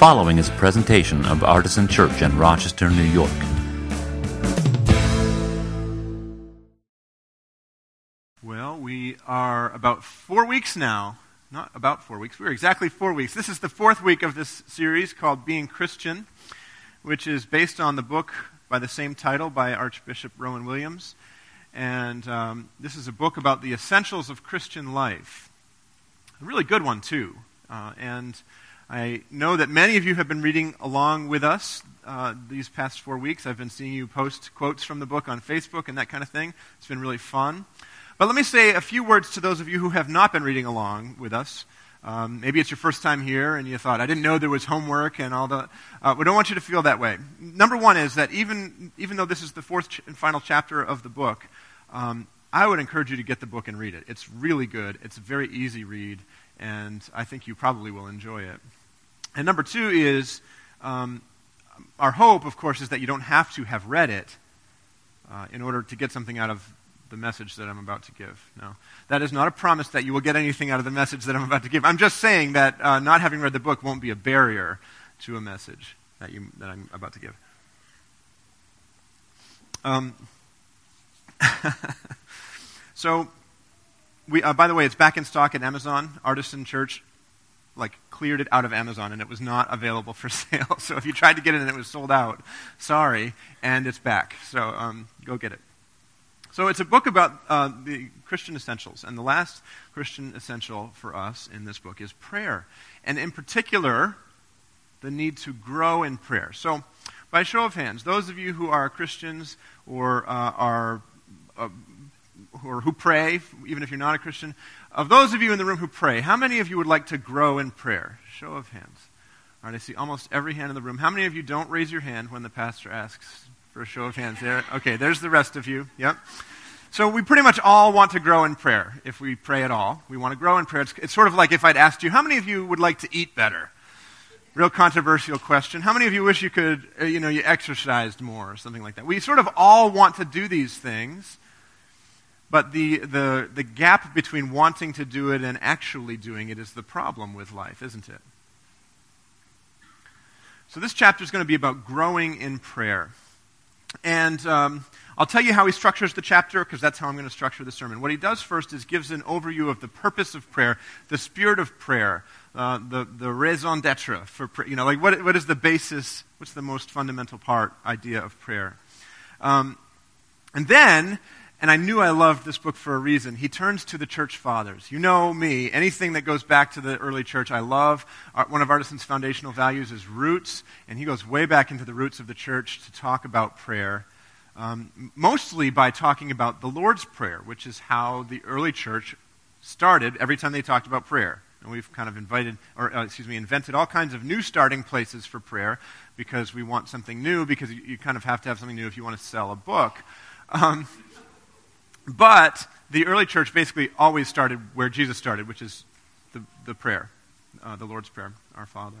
following is a presentation of Artisan Church in Rochester, New York. Well, we are about four weeks now. Not about four weeks. We're exactly four weeks. This is the fourth week of this series called Being Christian, which is based on the book by the same title by Archbishop Rowan Williams. And um, this is a book about the essentials of Christian life. A really good one, too. Uh, and I know that many of you have been reading along with us uh, these past four weeks. I've been seeing you post quotes from the book on Facebook and that kind of thing. It's been really fun. But let me say a few words to those of you who have not been reading along with us. Um, maybe it's your first time here and you thought, I didn't know there was homework and all the. Uh, we don't want you to feel that way. Number one is that even, even though this is the fourth ch- and final chapter of the book, um, I would encourage you to get the book and read it. It's really good, it's a very easy read, and I think you probably will enjoy it. And number two is um, our hope, of course, is that you don't have to have read it uh, in order to get something out of the message that I'm about to give. No. That is not a promise that you will get anything out of the message that I'm about to give. I'm just saying that uh, not having read the book won't be a barrier to a message that, you, that I'm about to give. Um, so, we, uh, by the way, it's back in stock at Amazon. Artisan Church like cleared it out of Amazon and it was not available for sale. So if you tried to get it and it was sold out, sorry, and it's back. So um, go get it. So it's a book about uh, the Christian essentials, and the last Christian essential for us in this book is prayer, and in particular, the need to grow in prayer. So, by show of hands, those of you who are Christians or uh, are uh, or who pray, even if you're not a Christian, of those of you in the room who pray, how many of you would like to grow in prayer? Show of hands. All right, I see almost every hand in the room. How many of you don't raise your hand when the pastor asks for a show of hands? There. Okay, there's the rest of you. Yep. So we pretty much all want to grow in prayer. If we pray at all, we want to grow in prayer. It's, it's sort of like if I'd asked you, how many of you would like to eat better? Real controversial question. How many of you wish you could, uh, you know, you exercised more or something like that? We sort of all want to do these things. But the, the, the gap between wanting to do it and actually doing it is the problem with life, isn't it? So this chapter is going to be about growing in prayer. And um, I'll tell you how he structures the chapter because that's how I'm going to structure the sermon. What he does first is gives an overview of the purpose of prayer, the spirit of prayer, uh, the, the raison d'etre for prayer. You know, like what, what is the basis, what's the most fundamental part, idea of prayer? Um, and then and I knew I loved this book for a reason. He turns to the church fathers. You know me. Anything that goes back to the early church, I love. One of Artisan's foundational values is roots, and he goes way back into the roots of the church to talk about prayer, um, mostly by talking about the Lord's Prayer, which is how the early church started every time they talked about prayer. And we've kind of invited, or uh, excuse me, invented all kinds of new starting places for prayer because we want something new, because you, you kind of have to have something new if you want to sell a book. Um, but the early church basically always started where Jesus started, which is the, the prayer, uh, the Lord's Prayer, our Father.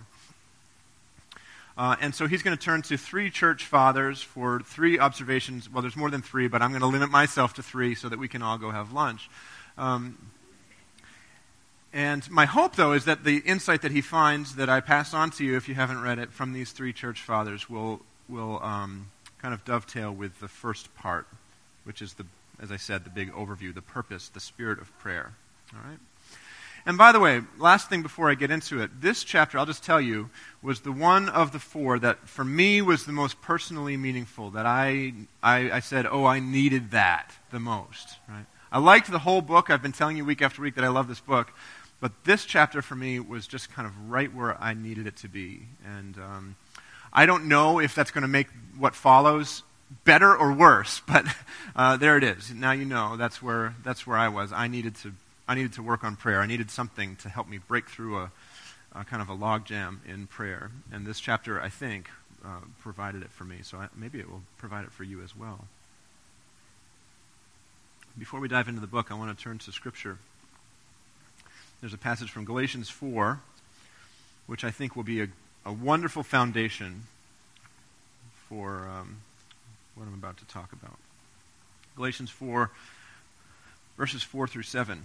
Uh, and so he's going to turn to three church fathers for three observations. Well, there's more than three, but I'm going to limit myself to three so that we can all go have lunch. Um, and my hope, though, is that the insight that he finds that I pass on to you, if you haven't read it, from these three church fathers will, will um, kind of dovetail with the first part, which is the as I said, the big overview, the purpose, the spirit of prayer. All right? And by the way, last thing before I get into it, this chapter, I'll just tell you, was the one of the four that for me was the most personally meaningful, that I, I, I said, oh, I needed that the most. Right? I liked the whole book. I've been telling you week after week that I love this book. But this chapter for me was just kind of right where I needed it to be. And um, I don't know if that's going to make what follows better or worse, but uh, there it is. Now you know that's where that's where I was. I needed to I needed to work on prayer. I needed something to help me break through a, a kind of a logjam in prayer, and this chapter I think uh, provided it for me. So I, maybe it will provide it for you as well. Before we dive into the book, I want to turn to Scripture. There's a passage from Galatians 4, which I think will be a, a wonderful foundation for um, what I'm about to talk about. Galatians 4, verses 4 through 7.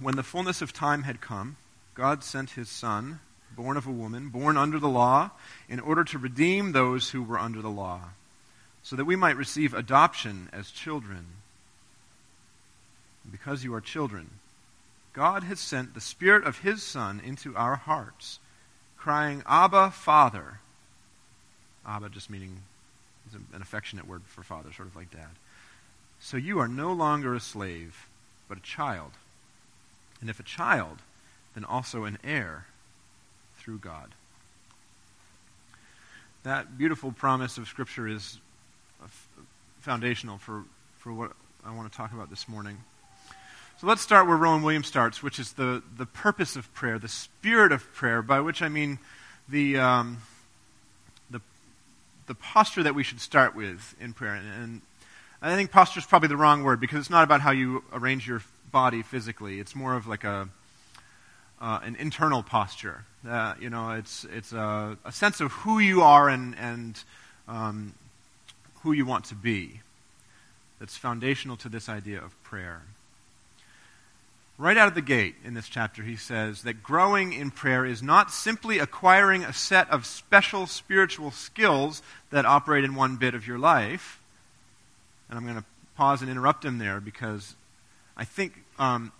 When the fullness of time had come, God sent his Son, born of a woman, born under the law, in order to redeem those who were under the law, so that we might receive adoption as children. because you are children, God has sent the Spirit of His Son into our hearts, crying, Abba, Father. Abba just meaning an affectionate word for father, sort of like dad. So you are no longer a slave, but a child. And if a child, then also an heir through God. That beautiful promise of Scripture is foundational for, for what I want to talk about this morning. So let's start where Rowan Williams starts, which is the, the purpose of prayer, the spirit of prayer, by which I mean the, um, the posture that we should start with in prayer. And, and I think posture is probably the wrong word because it's not about how you arrange your body physically. It's more of like a, uh, an internal posture. Uh, you know, it's, it's a, a, sense of who you are and, and um, who you want to be that's foundational to this idea of prayer. Right out of the gate in this chapter, he says that growing in prayer is not simply acquiring a set of special spiritual skills that operate in one bit of your life. And I'm going to pause and interrupt him there because I think um,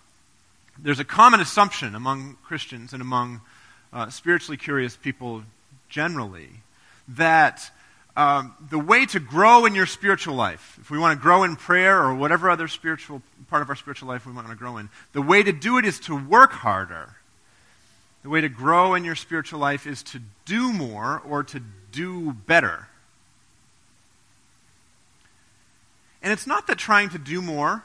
there's a common assumption among Christians and among uh, spiritually curious people generally that um, the way to grow in your spiritual life, if we want to grow in prayer or whatever other spiritual part of our spiritual life we want to grow in, the way to do it is to work harder. The way to grow in your spiritual life is to do more or to do better. And it's not that trying to do more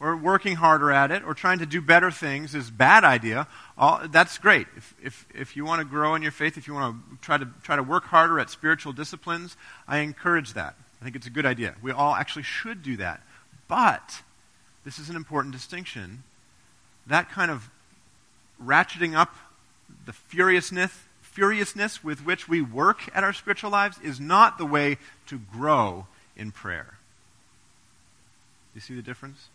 or working harder at it or trying to do better things is a bad idea. All, that's great. If, if, if you want to grow in your faith, if you want to try, to try to work harder at spiritual disciplines, I encourage that. I think it's a good idea. We all actually should do that. But, this is an important distinction, that kind of ratcheting up the furiousness, furiousness with which we work at our spiritual lives is not the way to grow in prayer. You see the difference?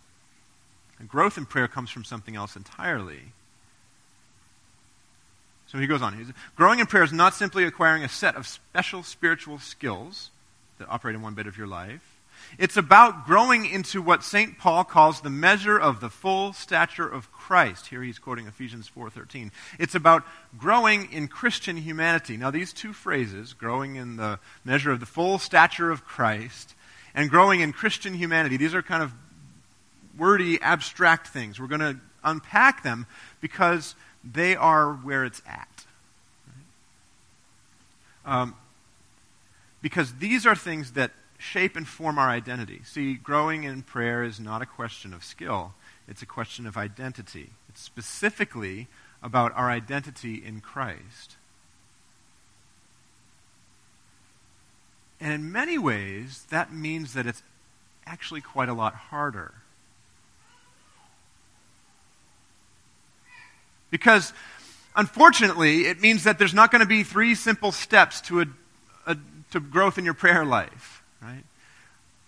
And growth in prayer comes from something else entirely. So he goes on. Growing in prayer is not simply acquiring a set of special spiritual skills that operate in one bit of your life. It's about growing into what St. Paul calls the measure of the full stature of Christ. Here he's quoting Ephesians 4:13. It's about growing in Christian humanity. Now these two phrases, growing in the measure of the full stature of Christ and growing in Christian humanity, these are kind of wordy, abstract things. We're going to unpack them because they are where it's at. Um, because these are things that shape and form our identity. See, growing in prayer is not a question of skill, it's a question of identity. It's specifically about our identity in Christ. And in many ways, that means that it's actually quite a lot harder. Because, unfortunately, it means that there's not going to be three simple steps to, a, a, to growth in your prayer life, right?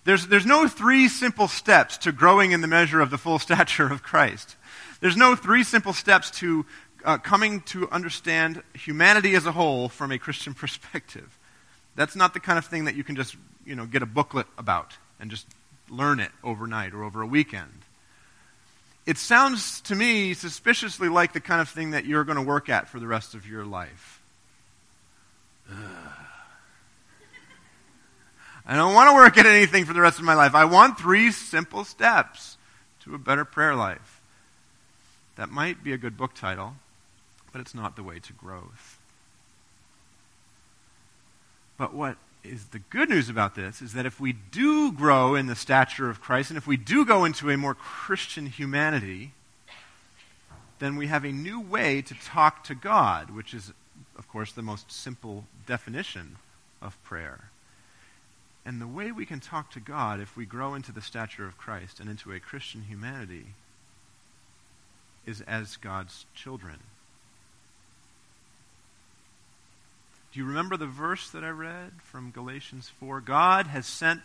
There's, there's no three simple steps to growing in the measure of the full stature of Christ. There's no three simple steps to uh, coming to understand humanity as a whole from a Christian perspective. That's not the kind of thing that you can just, you know, get a booklet about and just learn it overnight or over a weekend it sounds to me suspiciously like the kind of thing that you're going to work at for the rest of your life. I don't want to work at anything for the rest of my life. I want three simple steps to a better prayer life. That might be a good book title, but it's not the way to growth. But what is the good news about this is that if we do grow in the stature of Christ and if we do go into a more Christian humanity, then we have a new way to talk to God, which is, of course, the most simple definition of prayer. And the way we can talk to God if we grow into the stature of Christ and into a Christian humanity is as God's children. Do you remember the verse that I read from Galatians 4? God has sent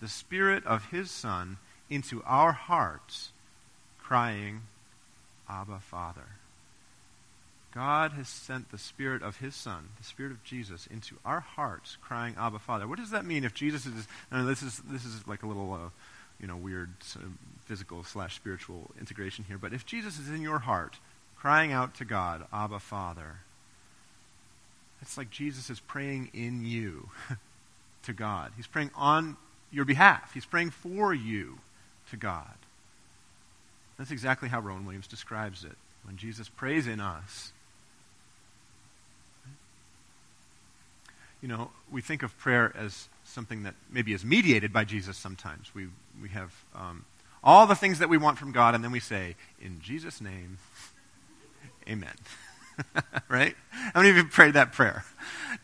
the Spirit of His Son into our hearts, crying, Abba, Father. God has sent the Spirit of His Son, the Spirit of Jesus, into our hearts, crying, Abba, Father. What does that mean if Jesus is. this is this is like a little, uh, you know, weird of physical slash spiritual integration here. But if Jesus is in your heart, crying out to God, Abba, Father, it's like Jesus is praying in you to God. He's praying on your behalf. He's praying for you to God. That's exactly how Rowan Williams describes it. When Jesus prays in us, you know, we think of prayer as something that maybe is mediated by Jesus sometimes. We, we have um, all the things that we want from God, and then we say, In Jesus' name, amen. right? How many of you prayed that prayer?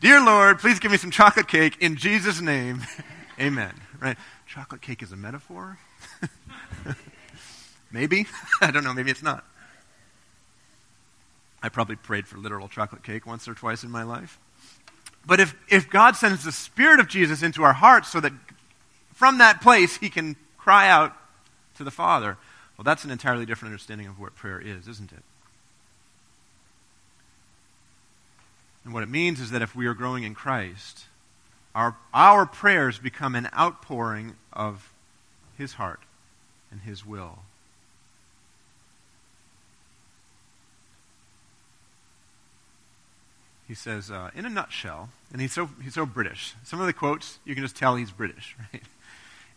Dear Lord, please give me some chocolate cake in Jesus' name, amen. Right? Chocolate cake is a metaphor? maybe? I don't know. Maybe it's not. I probably prayed for literal chocolate cake once or twice in my life. But if, if God sends the Spirit of Jesus into our hearts so that from that place he can cry out to the Father, well, that's an entirely different understanding of what prayer is, isn't it? And what it means is that if we are growing in Christ, our, our prayers become an outpouring of His heart and His will. he says, uh, in a nutshell, and he's so, he's so British. Some of the quotes, you can just tell he's British, right?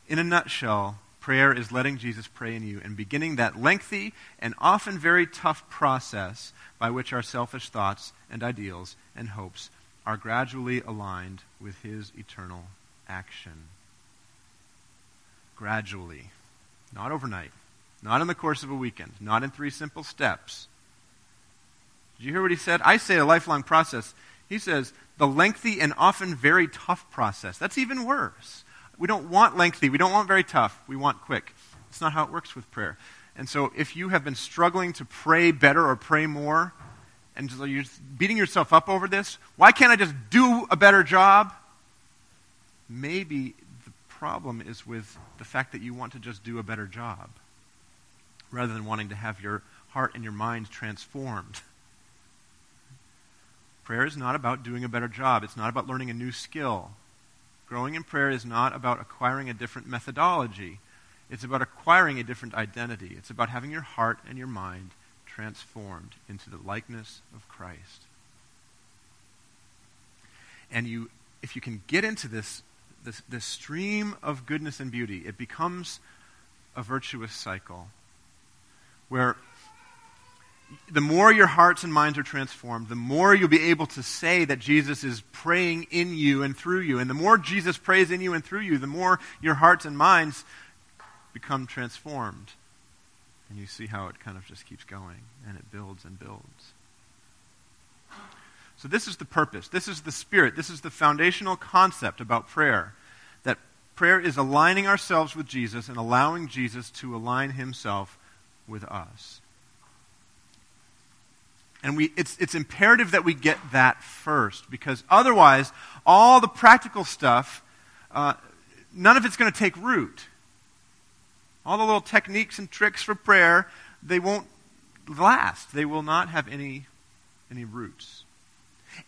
In a nutshell, prayer is letting Jesus pray in you and beginning that lengthy and often very tough process by which our selfish thoughts and ideals and hopes are gradually aligned with his eternal action. Gradually. Not overnight. Not in the course of a weekend. Not in three simple steps did you hear what he said? I say a lifelong process. He says the lengthy and often very tough process. That's even worse. We don't want lengthy. We don't want very tough. We want quick. It's not how it works with prayer. And so if you have been struggling to pray better or pray more, and so you're beating yourself up over this, why can't I just do a better job? Maybe the problem is with the fact that you want to just do a better job rather than wanting to have your heart and your mind transformed. Prayer is not about doing a better job, it's not about learning a new skill. Growing in prayer is not about acquiring a different methodology. It's about acquiring a different identity. It's about having your heart and your mind transformed into the likeness of Christ. And you, if you can get into this, this, this stream of goodness and beauty, it becomes a virtuous cycle where the more your hearts and minds are transformed, the more you'll be able to say that Jesus is praying in you and through you. And the more Jesus prays in you and through you, the more your hearts and minds become transformed. And you see how it kind of just keeps going and it builds and builds. So, this is the purpose. This is the spirit. This is the foundational concept about prayer. That prayer is aligning ourselves with Jesus and allowing Jesus to align himself with us. And we, it's, it's imperative that we get that first because otherwise, all the practical stuff, uh, none of it's going to take root. All the little techniques and tricks for prayer, they won't last. They will not have any, any roots.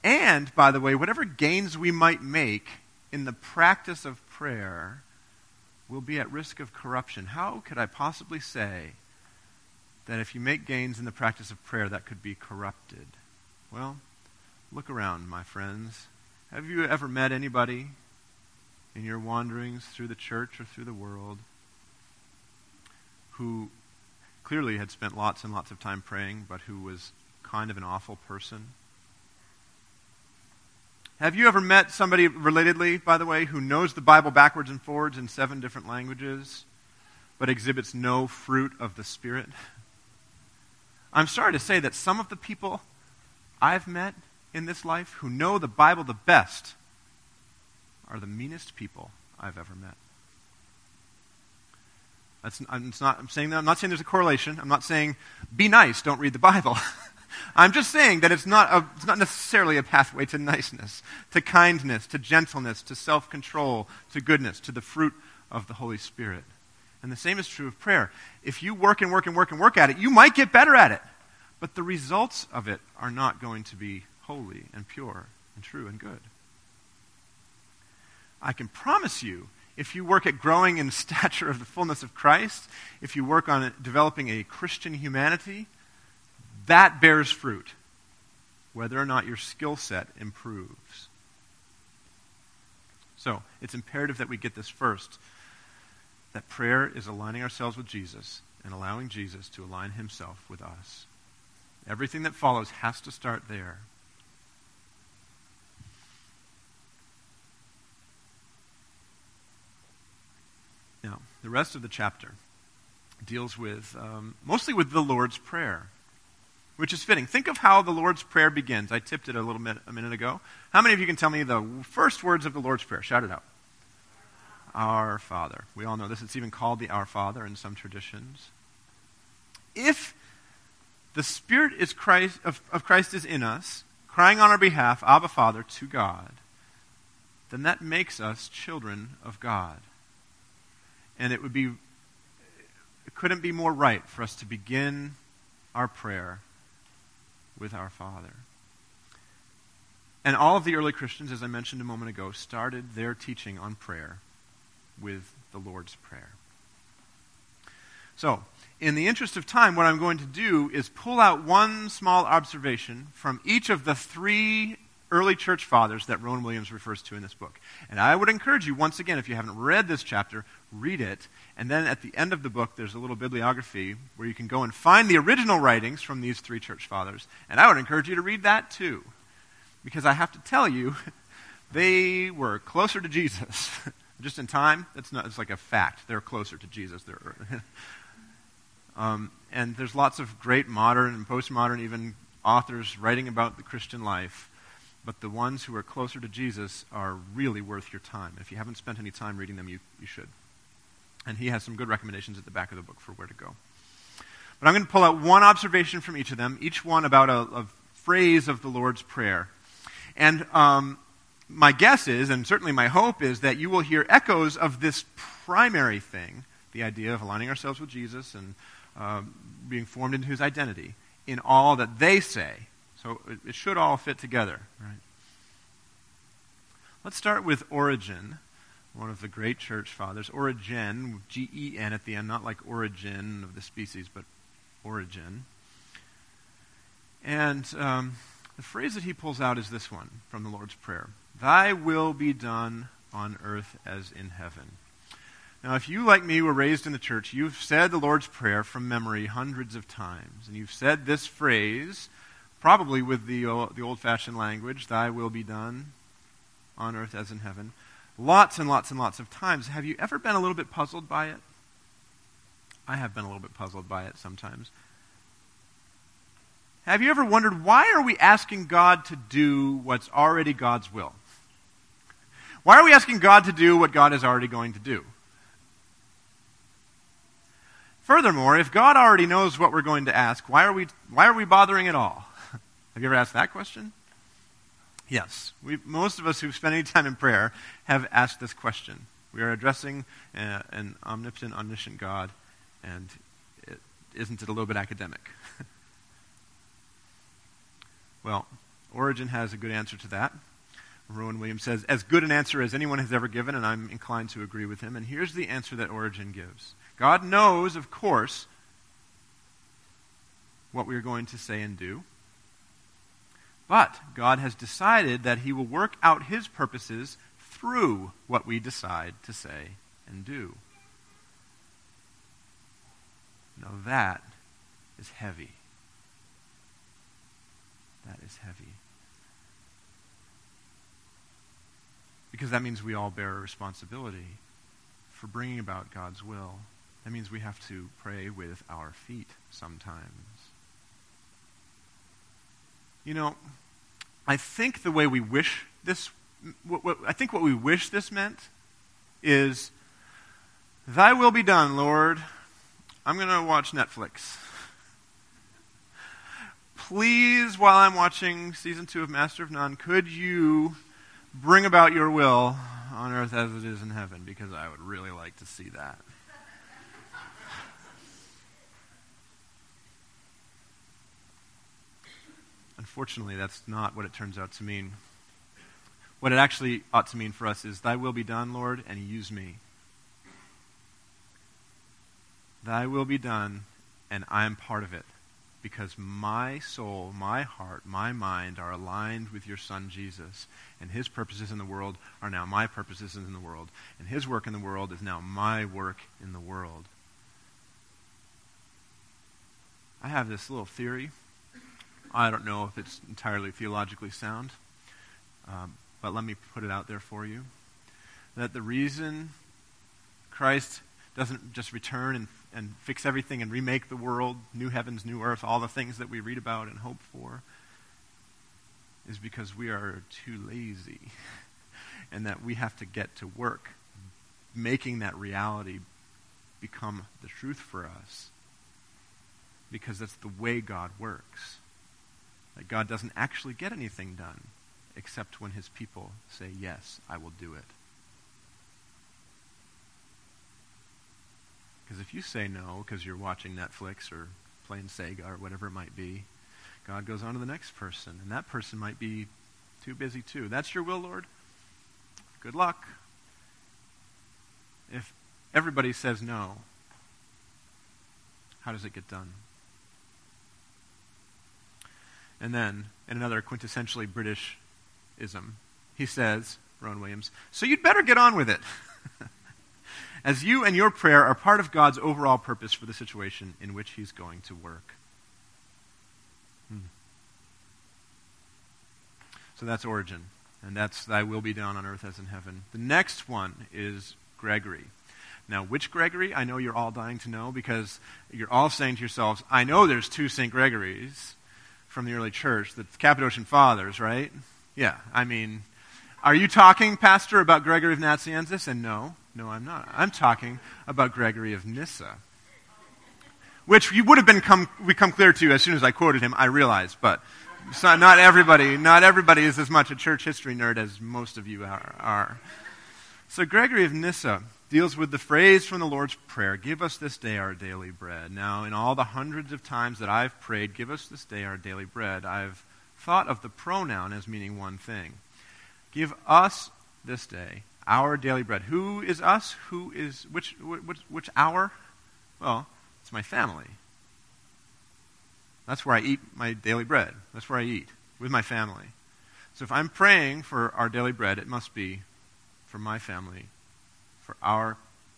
And, by the way, whatever gains we might make in the practice of prayer will be at risk of corruption. How could I possibly say that if you make gains in the practice of prayer, that could be corrupted. Well, look around, my friends. Have you ever met anybody in your wanderings through the church or through the world who clearly had spent lots and lots of time praying, but who was kind of an awful person? Have you ever met somebody, relatedly, by the way, who knows the Bible backwards and forwards in seven different languages, but exhibits no fruit of the Spirit? I'm sorry to say that some of the people I've met in this life who know the Bible the best are the meanest people I've ever met. That's, I'm, not, I'm, saying that, I'm not saying there's a correlation. I'm not saying be nice, don't read the Bible. I'm just saying that it's not, a, it's not necessarily a pathway to niceness, to kindness, to gentleness, to self control, to goodness, to the fruit of the Holy Spirit. And the same is true of prayer. If you work and work and work and work at it, you might get better at it. but the results of it are not going to be holy and pure and true and good. I can promise you, if you work at growing in stature of the fullness of Christ, if you work on developing a Christian humanity, that bears fruit, whether or not your skill set improves. So, it's imperative that we get this first that prayer is aligning ourselves with Jesus and allowing Jesus to align himself with us. Everything that follows has to start there. Now, the rest of the chapter deals with um, mostly with the Lord's Prayer, which is fitting. Think of how the Lord's Prayer begins. I tipped it a little bit a minute ago. How many of you can tell me the first words of the Lord's Prayer? Shout it out. Our Father. We all know this. It's even called the Our Father in some traditions. If the Spirit is Christ, of, of Christ is in us, crying on our behalf, Abba Father, to God, then that makes us children of God. And it would be, it couldn't be more right for us to begin our prayer with our Father. And all of the early Christians, as I mentioned a moment ago, started their teaching on prayer with the Lord's Prayer. So, in the interest of time, what I'm going to do is pull out one small observation from each of the three early church fathers that Rowan Williams refers to in this book. And I would encourage you, once again, if you haven't read this chapter, read it. And then at the end of the book, there's a little bibliography where you can go and find the original writings from these three church fathers. And I would encourage you to read that too. Because I have to tell you, they were closer to Jesus. Just in time, that's not, it's like a fact. They're closer to Jesus. They're, um, and there's lots of great modern and postmodern, even authors writing about the Christian life but the ones who are closer to Jesus are really worth your time. If you haven't spent any time reading them, you, you should. And he has some good recommendations at the back of the book for where to go. But I'm going to pull out one observation from each of them, each one about a, a phrase of the Lord's Prayer. And um, my guess is, and certainly my hope is, that you will hear echoes of this primary thing the idea of aligning ourselves with Jesus and uh, being formed into his identity in all that they say so it, it should all fit together, right? Let's start with Origen, one of the great church fathers. Origen, G E N at the end, not like origin of the species, but Origen. And um, the phrase that he pulls out is this one from the Lord's Prayer Thy will be done on earth as in heaven. Now, if you, like me, were raised in the church, you've said the Lord's Prayer from memory hundreds of times. And you've said this phrase probably with the, uh, the old fashioned language, Thy will be done on earth as in heaven, lots and lots and lots of times. Have you ever been a little bit puzzled by it? I have been a little bit puzzled by it sometimes. Have you ever wondered why are we asking God to do what's already God's will? Why are we asking God to do what God is already going to do? Furthermore, if God already knows what we're going to ask, why are we, why are we bothering at all? Have you ever asked that question? Yes. We, most of us who've spent any time in prayer have asked this question. We are addressing uh, an omnipotent, omniscient God, and is isn't it a little bit academic? well, Origen has a good answer to that. Rowan Williams says, as good an answer as anyone has ever given, and I'm inclined to agree with him. And here's the answer that Origen gives God knows, of course, what we are going to say and do. But God has decided that He will work out His purposes through what we decide to say and do. Now that is heavy. That is heavy. Because that means we all bear a responsibility for bringing about God's will. That means we have to pray with our feet sometimes. You know, I think the way we wish this, what, what, I think what we wish this meant is, Thy will be done, Lord. I'm going to watch Netflix. Please, while I'm watching season two of Master of None, could you bring about your will on earth as it is in heaven? Because I would really like to see that. Unfortunately, that's not what it turns out to mean. What it actually ought to mean for us is, Thy will be done, Lord, and use me. Thy will be done, and I am part of it because my soul, my heart, my mind are aligned with your Son Jesus, and his purposes in the world are now my purposes in the world, and his work in the world is now my work in the world. I have this little theory. I don't know if it's entirely theologically sound, um, but let me put it out there for you. That the reason Christ doesn't just return and and fix everything and remake the world, new heavens, new earth, all the things that we read about and hope for, is because we are too lazy and that we have to get to work making that reality become the truth for us because that's the way God works. That God doesn't actually get anything done except when his people say, Yes, I will do it. Because if you say no because you're watching Netflix or playing Sega or whatever it might be, God goes on to the next person, and that person might be too busy too. That's your will, Lord? Good luck. If everybody says no, how does it get done? And then, in another quintessentially British ism, he says, Rowan Williams, so you'd better get on with it. as you and your prayer are part of God's overall purpose for the situation in which He's going to work. Hmm. So that's Origen, and that's Thy will be done on earth as in heaven. The next one is Gregory. Now, which Gregory? I know you're all dying to know because you're all saying to yourselves, I know there's two St. Gregories from the early church, the Cappadocian Fathers, right? Yeah, I mean, are you talking, Pastor, about Gregory of Nazianzus? And no, no, I'm not. I'm talking about Gregory of Nyssa, which you would have been come, become clear to you as soon as I quoted him. I realize, but not everybody, not everybody is as much a church history nerd as most of you are. are. So Gregory of Nyssa deals with the phrase from the Lord's Prayer, Give us this day our daily bread. Now, in all the hundreds of times that I've prayed, Give us this day our daily bread, I've thought of the pronoun as meaning one thing. Give us this day our daily bread. Who is us? Who is, which, which, which our? Well, it's my family. That's where I eat my daily bread. That's where I eat, with my family. So if I'm praying for our daily bread, it must be for my family, for our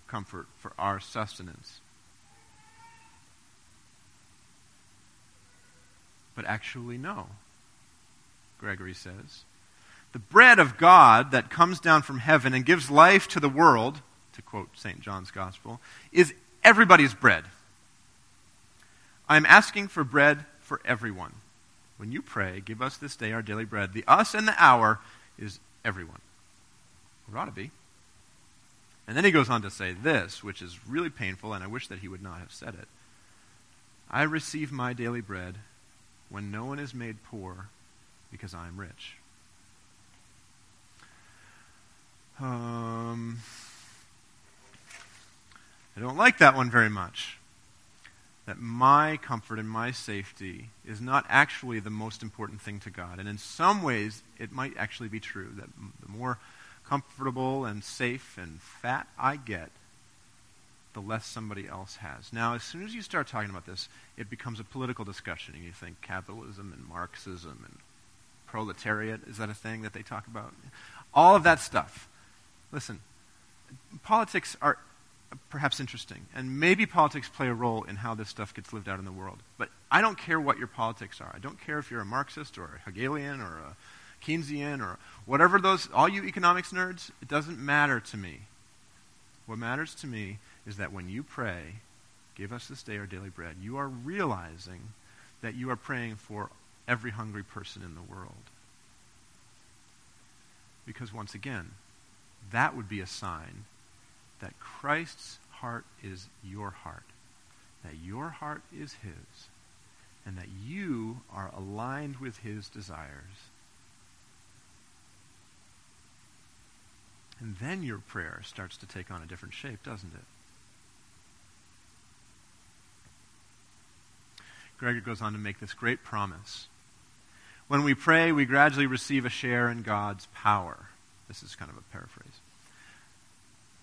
comfort, for our sustenance. But actually, no, Gregory says the bread of God that comes down from heaven and gives life to the world, to quote St. John's Gospel, is everybody's bread. I'm asking for bread for everyone. When you pray, give us this day our daily bread. The us and the our is everyone. Or ought to be. And then he goes on to say this, which is really painful, and I wish that he would not have said it. I receive my daily bread when no one is made poor because I am rich. Um, I don't like that one very much. That my comfort and my safety is not actually the most important thing to God. And in some ways, it might actually be true that the more comfortable and safe and fat I get, the less somebody else has. Now, as soon as you start talking about this, it becomes a political discussion, and you think capitalism and Marxism and proletariat is that a thing that they talk about? All of that stuff. Listen, politics are perhaps interesting, and maybe politics play a role in how this stuff gets lived out in the world. But I don't care what your politics are. I don't care if you're a Marxist or a Hegelian or a Keynesian or whatever those, all you economics nerds, it doesn't matter to me. What matters to me is that when you pray, give us this day our daily bread, you are realizing that you are praying for every hungry person in the world. Because once again, that would be a sign that Christ's heart is your heart, that your heart is his, and that you are aligned with his desires. And then your prayer starts to take on a different shape, doesn't it? Gregor goes on to make this great promise. When we pray, we gradually receive a share in God's power. This is kind of a paraphrase.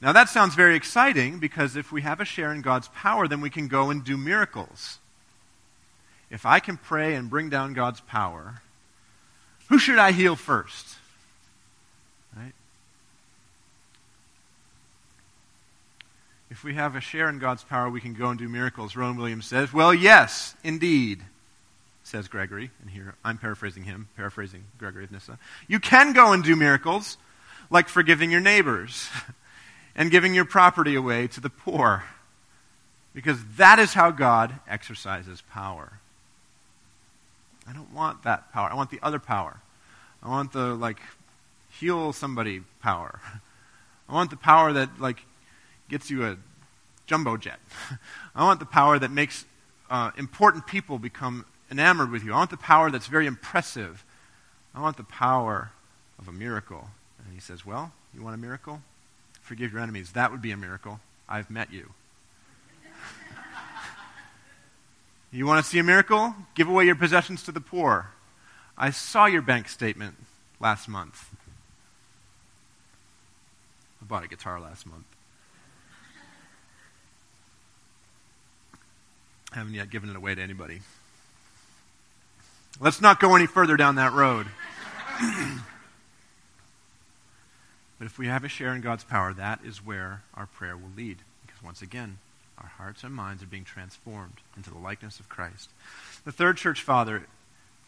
Now, that sounds very exciting because if we have a share in God's power, then we can go and do miracles. If I can pray and bring down God's power, who should I heal first? Right? If we have a share in God's power, we can go and do miracles. Rowan Williams says, Well, yes, indeed, says Gregory. And here I'm paraphrasing him, paraphrasing Gregory of Nyssa. You can go and do miracles, like forgiving your neighbors and giving your property away to the poor, because that is how God exercises power. I don't want that power. I want the other power. I want the, like, heal somebody power. I want the power that, like, gets you a jumbo jet. I want the power that makes uh, important people become enamored with you. I want the power that's very impressive. I want the power of a miracle. He says, Well, you want a miracle? Forgive your enemies. That would be a miracle. I've met you. You want to see a miracle? Give away your possessions to the poor. I saw your bank statement last month. I bought a guitar last month. Haven't yet given it away to anybody. Let's not go any further down that road. but if we have a share in God's power, that is where our prayer will lead. Because once again, our hearts and minds are being transformed into the likeness of Christ. The third church father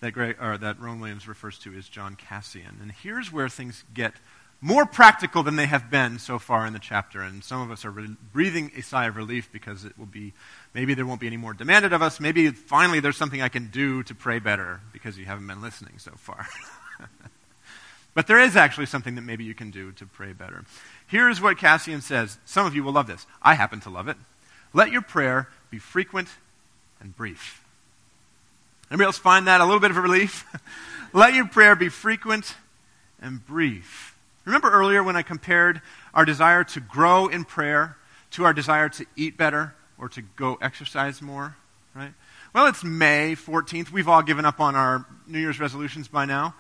that, Greg, that Rowan Williams refers to is John Cassian. And here's where things get more practical than they have been so far in the chapter. And some of us are re- breathing a sigh of relief because it will be, maybe there won't be any more demanded of us. Maybe finally there's something I can do to pray better because you haven't been listening so far. but there is actually something that maybe you can do to pray better. Here's what Cassian says. Some of you will love this. I happen to love it. Let your prayer be frequent and brief. Anybody else find that a little bit of a relief? Let your prayer be frequent and brief. Remember earlier when I compared our desire to grow in prayer to our desire to eat better or to go exercise more, right? Well, it's May 14th. We've all given up on our New Year's resolutions by now.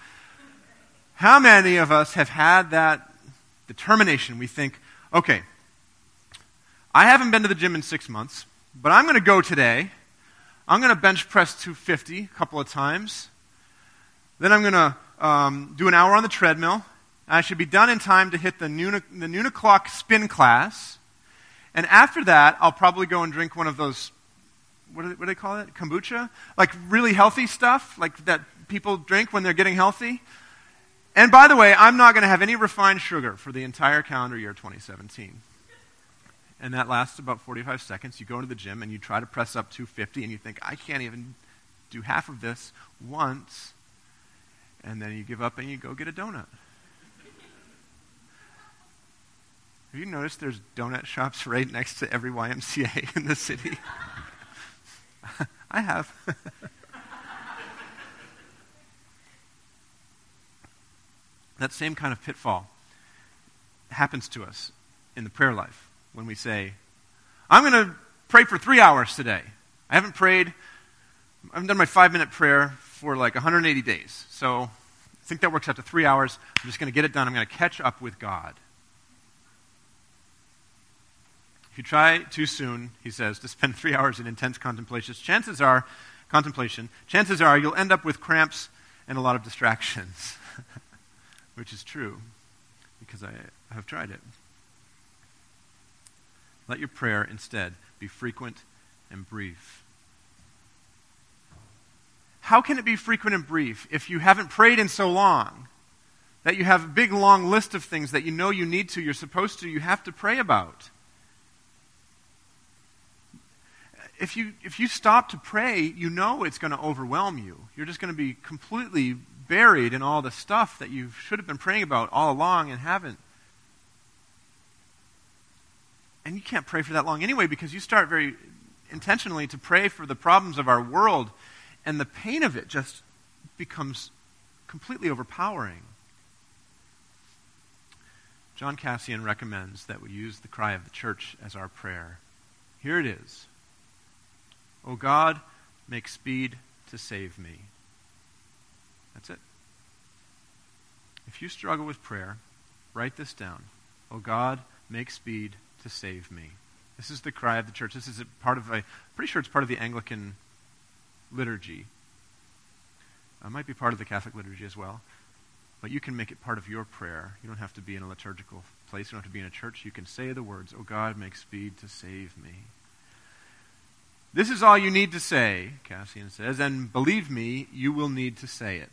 How many of us have had that determination? We think, okay, I haven't been to the gym in six months, but I'm going to go today. I'm going to bench press 250 a couple of times. Then I'm going to um, do an hour on the treadmill. I should be done in time to hit the noon, the noon o'clock spin class. And after that, I'll probably go and drink one of those, what do, they, what do they call it? Kombucha? Like really healthy stuff, like that people drink when they're getting healthy. And by the way, I'm not going to have any refined sugar for the entire calendar year 2017 and that lasts about 45 seconds. You go into the gym and you try to press up 250, and you think, I can't even do half of this once. And then you give up and you go get a donut. Have you noticed there's donut shops right next to every YMCA in the city? I have. that same kind of pitfall happens to us in the prayer life when we say, I'm going to pray for three hours today. I haven't prayed, I haven't done my five minute prayer for like 180 days. So I think that works out to three hours. I'm just going to get it done. I'm going to catch up with God. If you try too soon, he says, to spend three hours in intense contemplation, chances are, contemplation, chances are you'll end up with cramps and a lot of distractions. Which is true, because I have tried it. Let your prayer instead be frequent and brief. How can it be frequent and brief if you haven't prayed in so long? That you have a big long list of things that you know you need to, you're supposed to, you have to pray about. If you, if you stop to pray, you know it's going to overwhelm you. You're just going to be completely buried in all the stuff that you should have been praying about all along and haven't. And you can't pray for that long anyway because you start very intentionally to pray for the problems of our world, and the pain of it just becomes completely overpowering. John Cassian recommends that we use the cry of the church as our prayer. Here it is O God, make speed to save me. That's it. If you struggle with prayer, write this down. Oh God, make speed to save me. This is the cry of the church. This is part of a, pretty sure it's part of the Anglican liturgy. It uh, might be part of the Catholic liturgy as well. But you can make it part of your prayer. You don't have to be in a liturgical place. You don't have to be in a church. You can say the words, Oh God, make speed to save me. This is all you need to say, Cassian says, and believe me, you will need to say it.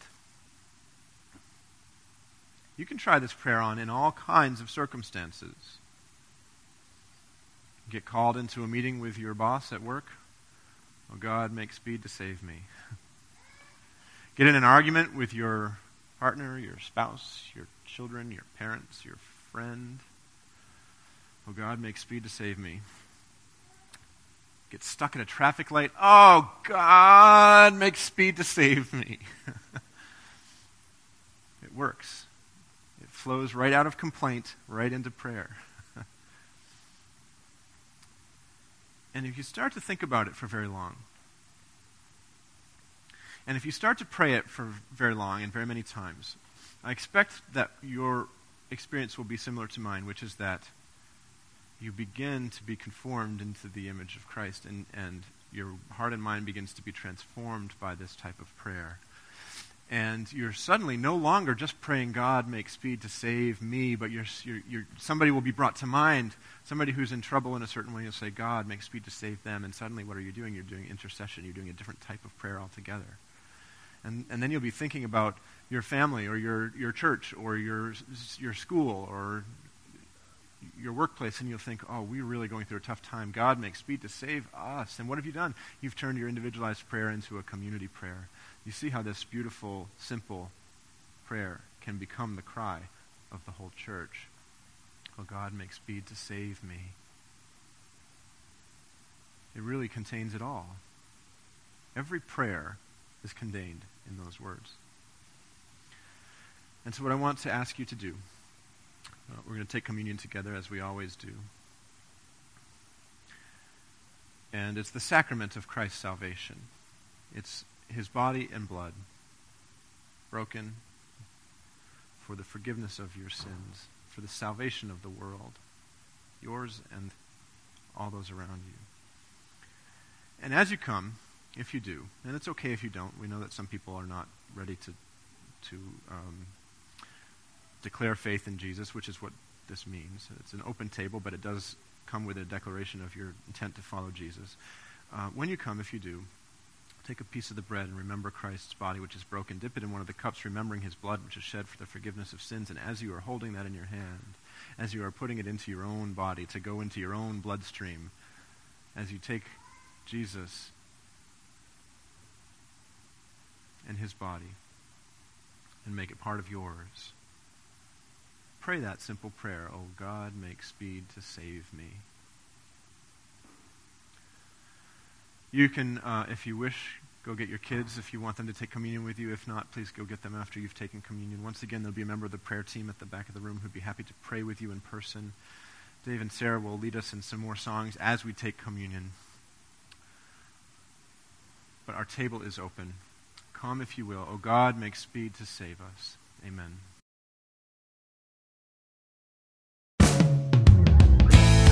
You can try this prayer on in all kinds of circumstances. Get called into a meeting with your boss at work. Oh God, make speed to save me. Get in an argument with your partner, your spouse, your children, your parents, your friend. Oh God, make speed to save me. Get stuck in a traffic light. Oh God, make speed to save me. it works. Flows right out of complaint, right into prayer. and if you start to think about it for very long, and if you start to pray it for very long and very many times, I expect that your experience will be similar to mine, which is that you begin to be conformed into the image of Christ, and, and your heart and mind begins to be transformed by this type of prayer. And you're suddenly no longer just praying, God, make speed to save me, but you're, you're, you're, somebody will be brought to mind, somebody who's in trouble in a certain way, you'll say, God, make speed to save them. And suddenly, what are you doing? You're doing intercession. You're doing a different type of prayer altogether. And, and then you'll be thinking about your family or your, your church or your, your school or your workplace, and you'll think, oh, we're really going through a tough time. God makes speed to save us. And what have you done? You've turned your individualized prayer into a community prayer. You see how this beautiful, simple prayer can become the cry of the whole church. Oh, God, make speed to save me. It really contains it all. Every prayer is contained in those words. And so, what I want to ask you to do, uh, we're going to take communion together as we always do. And it's the sacrament of Christ's salvation. It's his body and blood broken for the forgiveness of your sins, for the salvation of the world, yours and all those around you. And as you come, if you do, and it's okay if you don't. We know that some people are not ready to to um, declare faith in Jesus, which is what this means. It's an open table, but it does come with a declaration of your intent to follow Jesus. Uh, when you come, if you do, take a piece of the bread and remember Christ's body, which is broken. Dip it in one of the cups, remembering his blood, which is shed for the forgiveness of sins. And as you are holding that in your hand, as you are putting it into your own body to go into your own bloodstream, as you take Jesus and his body and make it part of yours. Pray that simple prayer, Oh God, make speed to save me. You can, uh, if you wish, go get your kids if you want them to take communion with you. If not, please go get them after you've taken communion. Once again, there'll be a member of the prayer team at the back of the room who'd be happy to pray with you in person. Dave and Sarah will lead us in some more songs as we take communion. But our table is open. Come, if you will. O God, make speed to save us. Amen.